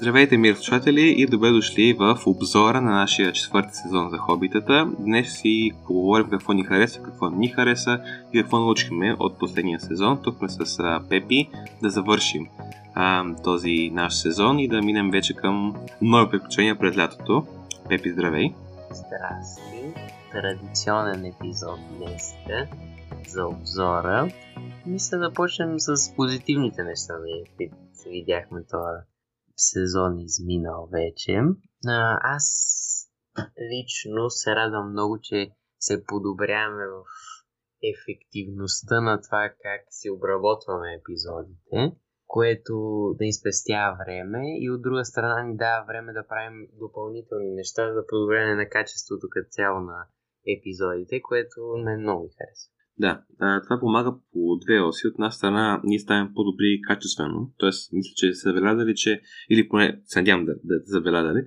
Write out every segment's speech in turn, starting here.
Здравейте, мир слушатели и добре дошли в обзора на нашия четвърти сезон за хобитата. Днес си поговорим какво ни хареса, какво ни хареса и какво научихме от последния сезон. Тук сме с Пепи да завършим а, този наш сезон и да минем вече към нови приключения през лятото. Пепи, здравей! Здрасти! Традиционен епизод днес за обзора. Мисля да почнем с позитивните неща, които видяхме това сезон изминал вече. Аз лично се радвам много, че се подобряваме в ефективността на това как си обработваме епизодите, което да ни спестява време и от друга страна ни дава време да правим допълнителни неща за подобряване на качеството като цяло на епизодите, което не много ми харесва. Да, това помага по две оси. От една страна ние ставаме по-добри качествено, т.е. мисля, че са забелязали, че, или поне се надявам да, да забелязали,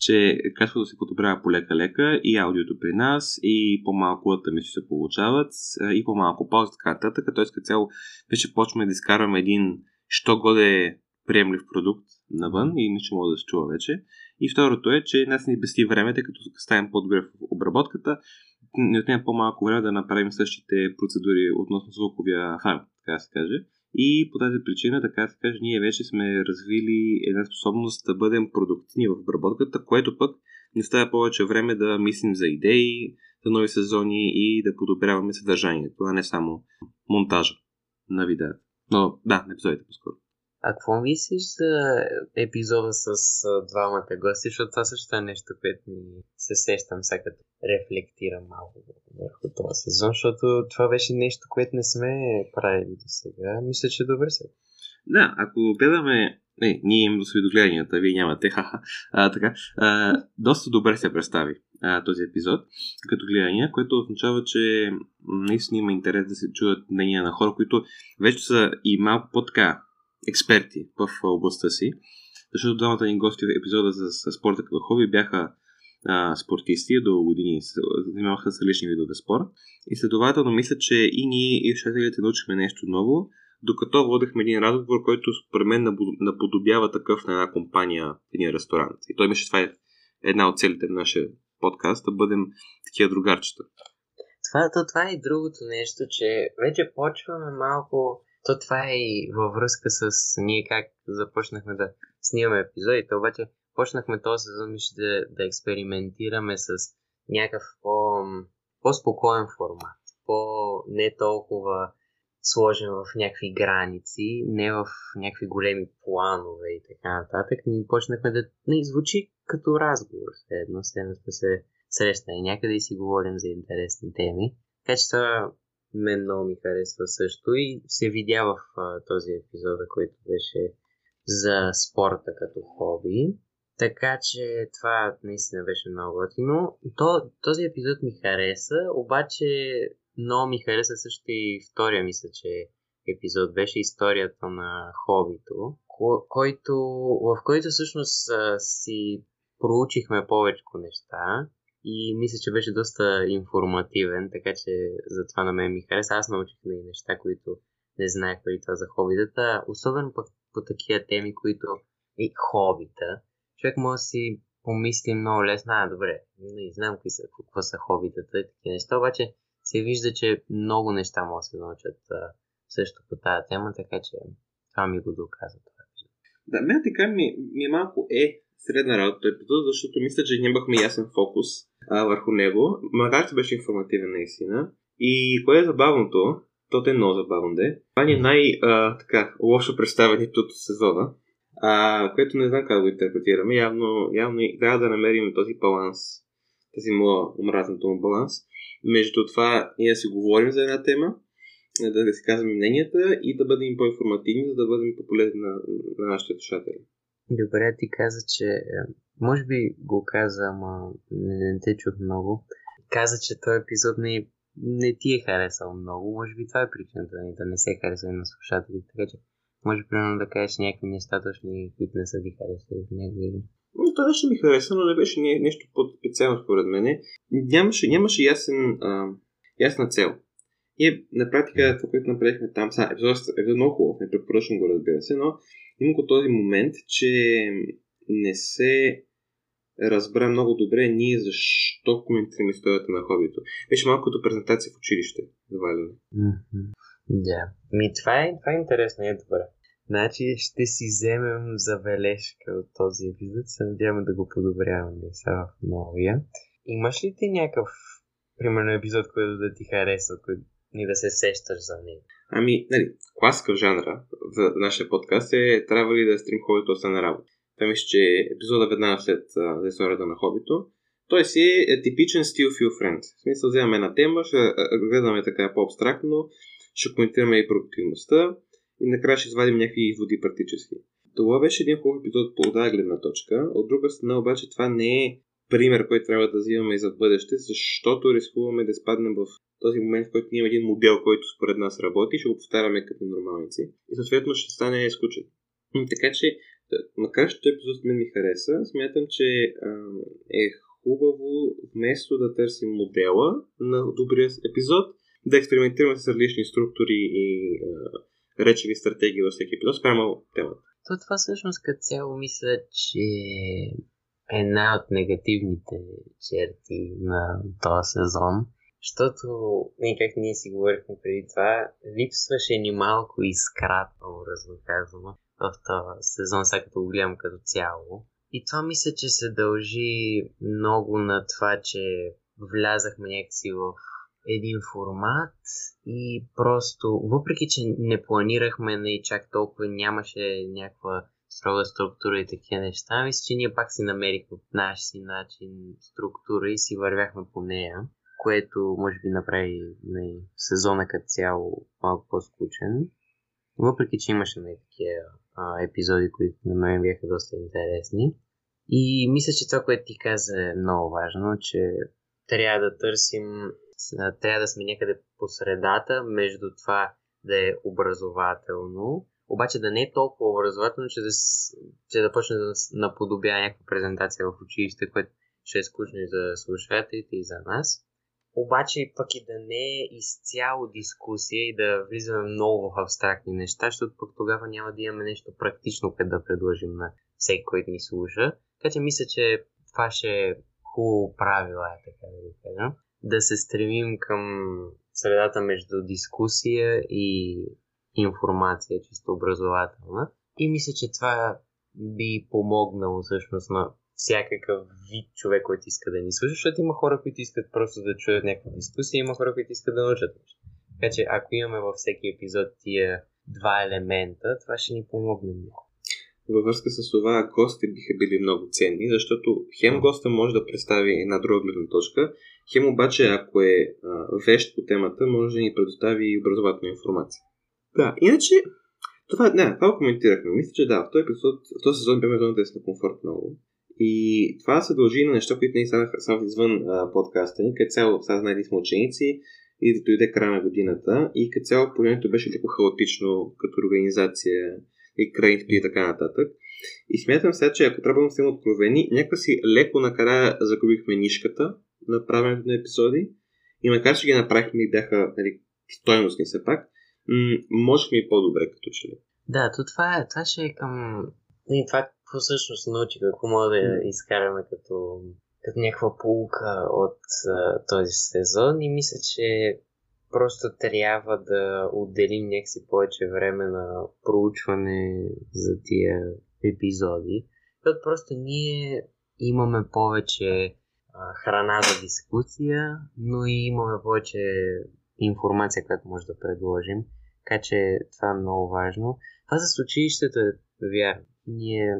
че качеството се подобрява по лека-лека и аудиото при нас, и по-малко мисля се получават, и по-малко пауза, така нататък. Т.е. като цяло вече почваме да изкарваме един що годе приемлив продукт навън и мисля, че може да се чува вече. И второто е, че нас ни бести време, тъй като ставим по-добре в обработката, не отнема по-малко време да направим същите процедури относно звуковия файл, така да се каже. И по тази причина, така да се каже, ние вече сме развили една способност да бъдем продуктивни в обработката, което пък ни оставя повече време да мислим за идеи, за нови сезони и да подобряваме съдържанието, а не само монтажа на видеята. Но да, на епизодите по-скоро. А какво мислиш за епизода с двамата гости, защото това също е нещо, което ми се сещам сега като рефлектирам малко върху този сезон, защото това беше нещо, което не сме правили до сега. Мисля, че добре се. Да, ако гледаме не, ние имаме свидогледанията, вие нямате, хаха. А, така, а, доста добре се представи а, този епизод като гледания, което означава, че наистина има интерес да се чуят мнения на хора, които вече са и малко по-така експерти в областта си, защото двамата ни гости в епизода за спорта като хоби бяха а, спортисти, до години занимаваха с различни видове спорт. И следователно мисля, че и ние, и слушателите научихме нещо ново, докато водехме един разговор, който според мен наподобява такъв на една компания в един ресторант. И той мисля, това е една от целите на нашия подкаст, да бъдем такива другарчета. Това, то, това е и другото нещо, че вече почваме малко то това е и във връзка с ние как започнахме да снимаме епизодите, обаче почнахме този сезон да, да експериментираме с някакъв по, по-спокоен формат, по не толкова сложен в някакви граници, не в някакви големи планове и така нататък. Ние почнахме да не звучи като разговор, едно, едно сме се срещнали някъде и си говорим за интересни теми. Така че това мен много ми харесва също и се видя в а, този епизод, който беше за спорта като хоби. Така че това наистина беше много готино. То, този епизод ми хареса, обаче много ми хареса също и втория, мисля, че епизод беше историята на хобито, който, в който всъщност си проучихме повече неща и мисля, че беше доста информативен, така че затова на мен ми хареса. Аз научих и неща, които не знаех преди това за хобитата, особено пък по такива теми, които и хобита. Човек може да си помисли много лесно, а добре, не знам какви са, какво са хобитата и такива неща, обаче се вижда, че много неща могат да се научат а, също по тази тема, така че това ми го доказва. Да, мен така ми, ми е малко е средна работа епизод, защото мисля, че нямахме ясен фокус а, върху него, макар че беше информативен наистина. И кое е забавното, то е много забавно де. Това ни е най-лошо представянето от сезона, а, което не знам как го интерпретираме. Явно, явно трябва да намерим този баланс, тази моя омразното му баланс. Между това ние си говорим за една тема, да, да си казваме мненията и да бъдем по-информативни, за да бъдем по-полезни на, на нашите слушатели. Добре, ти каза, че е, може би го каза, ама не, не те чух много. Каза, че този епизод не, не ти е харесал много. Може би това е причината да не се хареса на слушателите. Така че може примерно да кажеш някакви неща, точно, които не са ви харесали в него или... Но това беше ми хареса, но не беше нещо по-специално според мен. Нямаше, нямаше ясен, а, ясна цел. И на практика това, което направихме там, сега, епизод, е много хубав, не препоръчвам го, разбира се, но има го този момент, че не се разбра много добре ние защо коментираме историята на хобито. Беше малко като презентация в училище, завалено. Да. Ми това е, това е интересно и е добре. Значи ще си вземем забележка от този епизод, се надяваме да го подобряваме сега в новия. Имаш ли ти някакъв, примерно, епизод, който да ти харесва, който ни да се сещаш за него? Ами, нали, класика в жанра в нашия подкаст е трябва ли да стрим хобито остане работа. Това мисля, че е епизода веднага след за историята на хобито. Той си е типичен стил feel friend. В смисъл, вземаме една тема, ще гледаме така по-абстрактно, ще коментираме и продуктивността и накрая ще извадим някакви изводи практически. Това беше един хубав епизод по тази гледна точка. От друга страна обаче това не е пример, който трябва да взимаме и за бъдеще, защото рискуваме да спаднем в този момент, в който имаме един модел, който според нас работи, ще го повтаряме като нормалници и съответно ще стане скучен. Така че, макар че епизод мен ми хареса, смятам, че е хубаво вместо да търсим модела на добрия епизод, да експериментираме с различни структури и речеви стратегии във всеки епизод, спрямо темата. То това всъщност като цяло мисля, че една от негативните черти на този сезон, защото ние как ние си говорихме преди това, липсваше ни малко искрата, образно казано, в този сезон, сега като го гледам като цяло. И това мисля, че се дължи много на това, че влязахме някакси в един формат и просто, въпреки че не планирахме не чак толкова, нямаше някаква строга структура и такива неща, мисля, че ние пак си намерихме наш си начин, структура и си вървяхме по нея, което може би направи не, сезона като цяло малко по-скучен. Въпреки, че имаше не, такива епизоди, които на мен бяха доста интересни. И мисля, че това, което ти каза е много важно, че трябва да търсим трябва да сме някъде по средата между това да е образователно, обаче да не е толкова образователно, че да, че да почне да наподобя някаква презентация в училище, което ще е скучно и за слушателите и за нас. Обаче пък и да не е изцяло дискусия и да влизаме много в абстрактни неща, защото пък тогава няма да имаме нещо практично, къде да предложим на всеки, който ни слуша. Така че мисля, че това ще е хубаво правило, е така да го кажа да се стремим към средата между дискусия и информация, чисто образователна. И мисля, че това би помогнало всъщност на всякакъв вид човек, който иска да ни слуша, защото има хора, които искат просто да чуят някаква дискусия, има хора, които искат да научат нещо. Така че ако имаме във всеки епизод тия два елемента, това ще ни помогне много. Във връзка с това, гости биха били много ценни, защото хем госта може да представи една друга гледна точка, Хем обаче, ако е а, вещ по темата, може да ни предостави и образователна информация. Да, иначе, това, не, това коментирахме. Мисля, че да, в този епизод, в този сезон бяме зоната на комфорт много. И това се дължи на неща, които не станаха само извън а, подкаста ни, като цяло сега знаете сме ученици и да дойде края на годината и като цяло положението беше леко хаотично като организация и кредитите и така нататък. И смятам сега, че ако трябва да сме откровени, някакси леко накрая загубихме нишката, на правенето на епизоди. И макар, че ги направихме и бяха нали, стойностни все пак, м- можехме и по-добре като че ли. Да, то това, е, това ще е към... И това какво всъщност научих, какво мога да изкараме като, като някаква полука от а, този сезон и мисля, че просто трябва да отделим някакси повече време на проучване за тия епизоди, защото просто ние имаме повече храна за дискусия, но и имаме повече информация, която може да предложим. Така че това е много важно. Това с училището е вярно. Ние...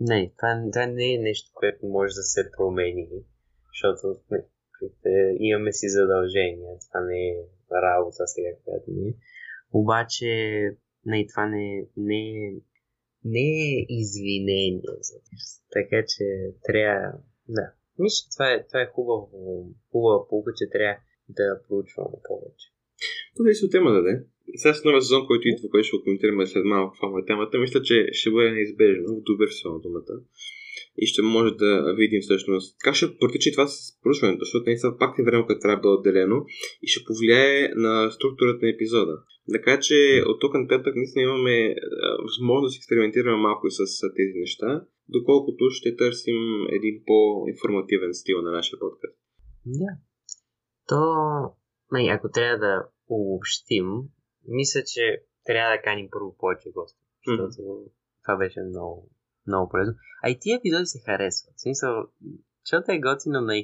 Не, това, това не е нещо, което може да се промени, защото не, имаме си задължения. Това не е работа сега, която ни е. Обаче, не, това не, не, не е извинение за Така че трябва, да, мисля, това е, това е хубаво, хубава полука, че трябва да проучваме повече. Това е от тема да. Сега с новия сезон, който идва, който ще го коментираме след малко, е темата, мисля, че ще бъде неизбежно в добър на думата. И ще може да видим всъщност как ще протичи това с проучването, защото не са пак не време, което трябва да бъде отделено и ще повлияе на структурата на епизода. Така че от тук нататък наистина имаме възможност да експериментираме малко с тези неща доколкото ще търсим един по-информативен стил на нашия подкаст. Да. То, не, ако трябва да обобщим, мисля, че трябва да каним първо повече гости. Защото mm-hmm. това беше много, много полезно. А и тия епизоди се харесват. В смисъл, защото е готино на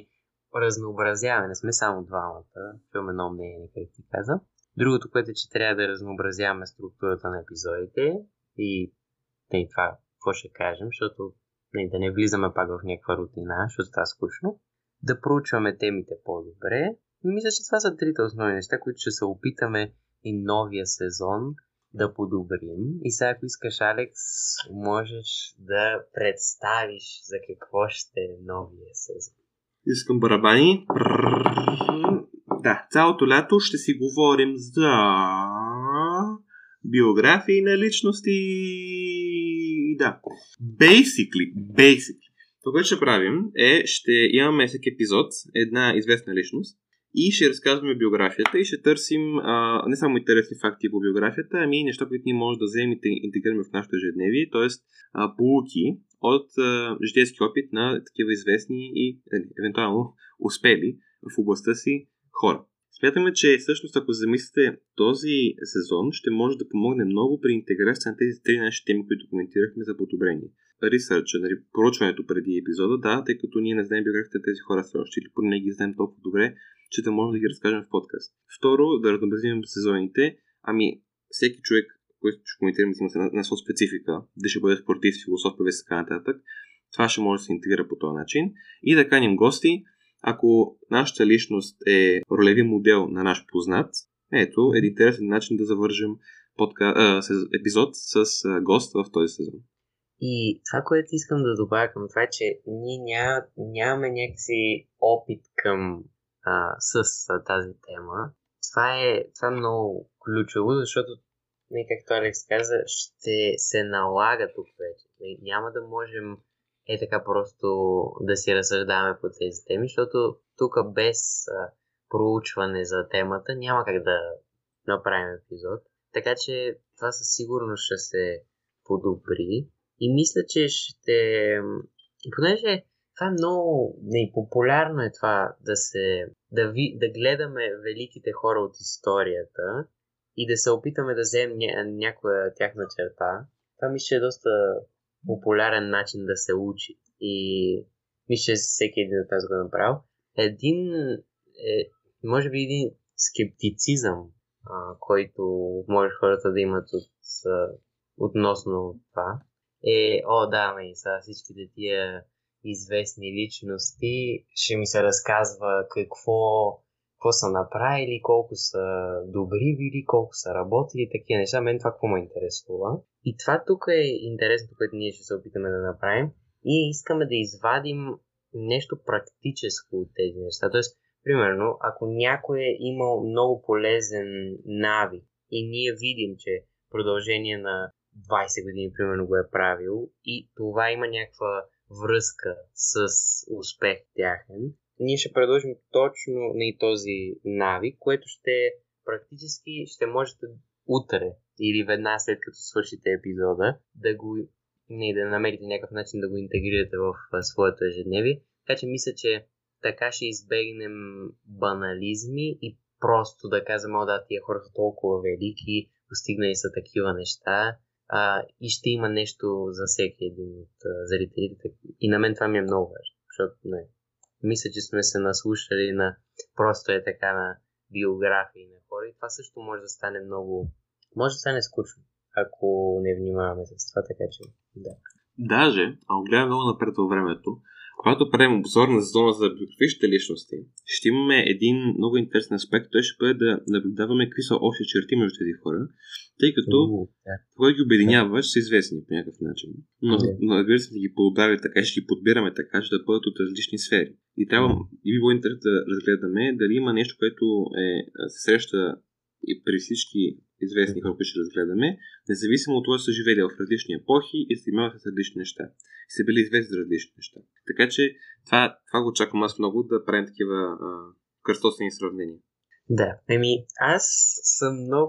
разнообразяване. Не сме само двамата. Чуваме едно мнение, как ти каза. Другото, което е, че трябва да разнообразяваме структурата на епизодите и не, това какво ще кажем, защото не, да не влизаме пак в някаква рутина, защото това е скучно. Да проучваме темите по-добре. Мисля, че това са трите основни неща, които ще се опитаме и новия сезон да подобрим. И сега, ако искаш, Алекс, можеш да представиш за какво ще е новия сезон. Искам барабани. Да, цялото лято ще си говорим за биографии на личности. Да. Basically, basically. Това, което ще правим е, ще имаме всеки епизод една известна личност и ще разказваме биографията и ще търсим а, не само интересни факти по биографията, ами и неща, които ние може да вземем и интегрираме в нашето ежедневие, т.е. полуки от а, житейски опит на такива известни и е, евентуално успели в областта си хора. Смятаме, че всъщност ако замислите този сезон, ще може да помогне много при интеграция на тези три наши теми, които коментирахме за подобрение. Ресърча, нали, проучването преди епизода, да, тъй като ние не знаем биографията на тези хора все още, или поне не ги знаем толкова добре, че да можем да ги разкажем в подкаст. Второ, да разнообразим сезоните. Ами, всеки човек, който ще коментираме, има на, своя специфика, да ще бъде спортист, философ, певец и така нататък. Това ще може да се интегрира по този начин. И да каним гости, ако нашата личност е ролеви модел на наш познат, ето, е интересен начин да завържем подка... а, епизод с гост в този сезон. И това, което искам да добавя към това е, че ние ня, нямаме някакси опит към с а, тази тема. Това е, това е много ключово, защото, не, както Алекс каза, ще се налага тук вече. Няма да можем е така просто да си разсъждаваме по тези теми, защото тук без а, проучване за темата няма как да направим епизод. Така че това със сигурност ще се подобри. И мисля, че ще... Понеже това е много непопулярно е това да се... Да, ви, да гледаме великите хора от историята и да се опитаме да вземем ня, някоя тяхна черта. Това мисля, е доста популярен начин да се учи. И мисля, че всеки един от тази го е направил. Един, е, може би един скептицизъм, а, който може хората да имат от, относно това, е, о да, ме, са всичките тия известни личности ще ми се разказва какво, какво са направили, колко са добри били, колко са работили, такива неща. Мен това какво ме интересува. И това тук е интересното, което ние ще се опитаме да направим. И искаме да извадим нещо практическо от тези неща. Тоест, примерно, ако някой е имал много полезен навик и ние видим, че продължение на 20 години, примерно, го е правил и това има някаква връзка с успех тяхен, ние ще предложим точно на този навик, което ще практически ще можете утре или веднага след като свършите епизода да го не, да намерите някакъв начин да го интегрирате в своето ежедневие. Така че мисля, че така ще избегнем банализми и просто да казваме, о да, тия хора са толкова велики, постигнали са такива неща а, и ще има нещо за всеки един от а, зрителите. И на мен това ми е много важно, защото не, мисля, че сме се наслушали на просто е така на биографии на хора и това също може да стане много може да стане скучно, ако не внимаваме с това, така че да. Даже, ако гледам много напред във времето, когато правим обзор на сезона за биографичните личности, ще имаме един много интересен аспект. Той ще бъде да наблюдаваме какви са общи черти между тези хора, тъй като това ги обединява, че са известни по някакъв начин. Но, но разбира се, да ги подбираме така, ще ги подбираме така, че да бъдат от различни сфери. И трябва и би било интересно да разгледаме дали има нещо, което е, се среща и при всички известни хора, които ще разгледаме, независимо от това са живели в различни епохи и се имали с различни неща. И са били известни за различни неща. Така че това, това го очаквам аз много да правим такива а, сравнения. Да, еми аз съм много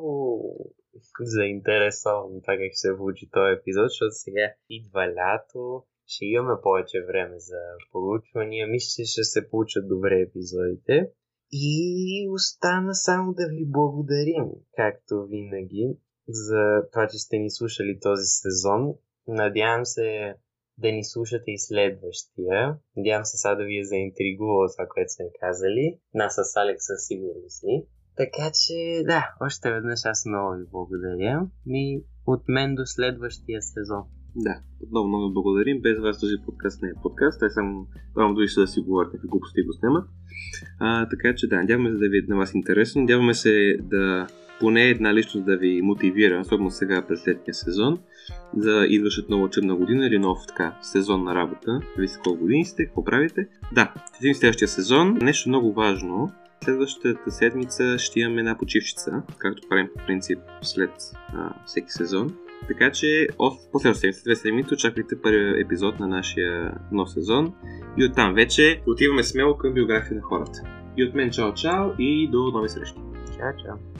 заинтересован това как ще се получи този епизод, защото сега идва лято ще имаме повече време за проучвания. Мисля, че ще се получат добре епизодите. И остана само да ви благодарим, както винаги, за това, че сте ни слушали този сезон. Надявам се да ни слушате и следващия. Надявам се сега да ви е заинтригувало това, което сме казали. Нас с Алекс със сигурност ни. Така че, да, още веднъж аз много ви благодаря. Ми от мен до следващия сезон. Да, отново много благодарим. Без вас този подкаст не е подкаст. Те само двама души да си говорят какви глупости го снимат. А, така че да, надяваме се да ви е на вас интересно. Надяваме се да поне една личност да ви мотивира, особено сега през летния сезон, да идващат нова учебна година или нов така, сезон на работа. Вие колко години сте, какво правите. Да, в следващия сезон, нещо много важно, следващата седмица ще имаме една почивчица, както правим по принцип след а, всеки сезон. Така че от последната седмица, две седмици, очаквайте първия епизод на нашия нов сезон. И оттам вече отиваме смело към биография на хората. И от мен чао чао и до нови срещи. Чао чао.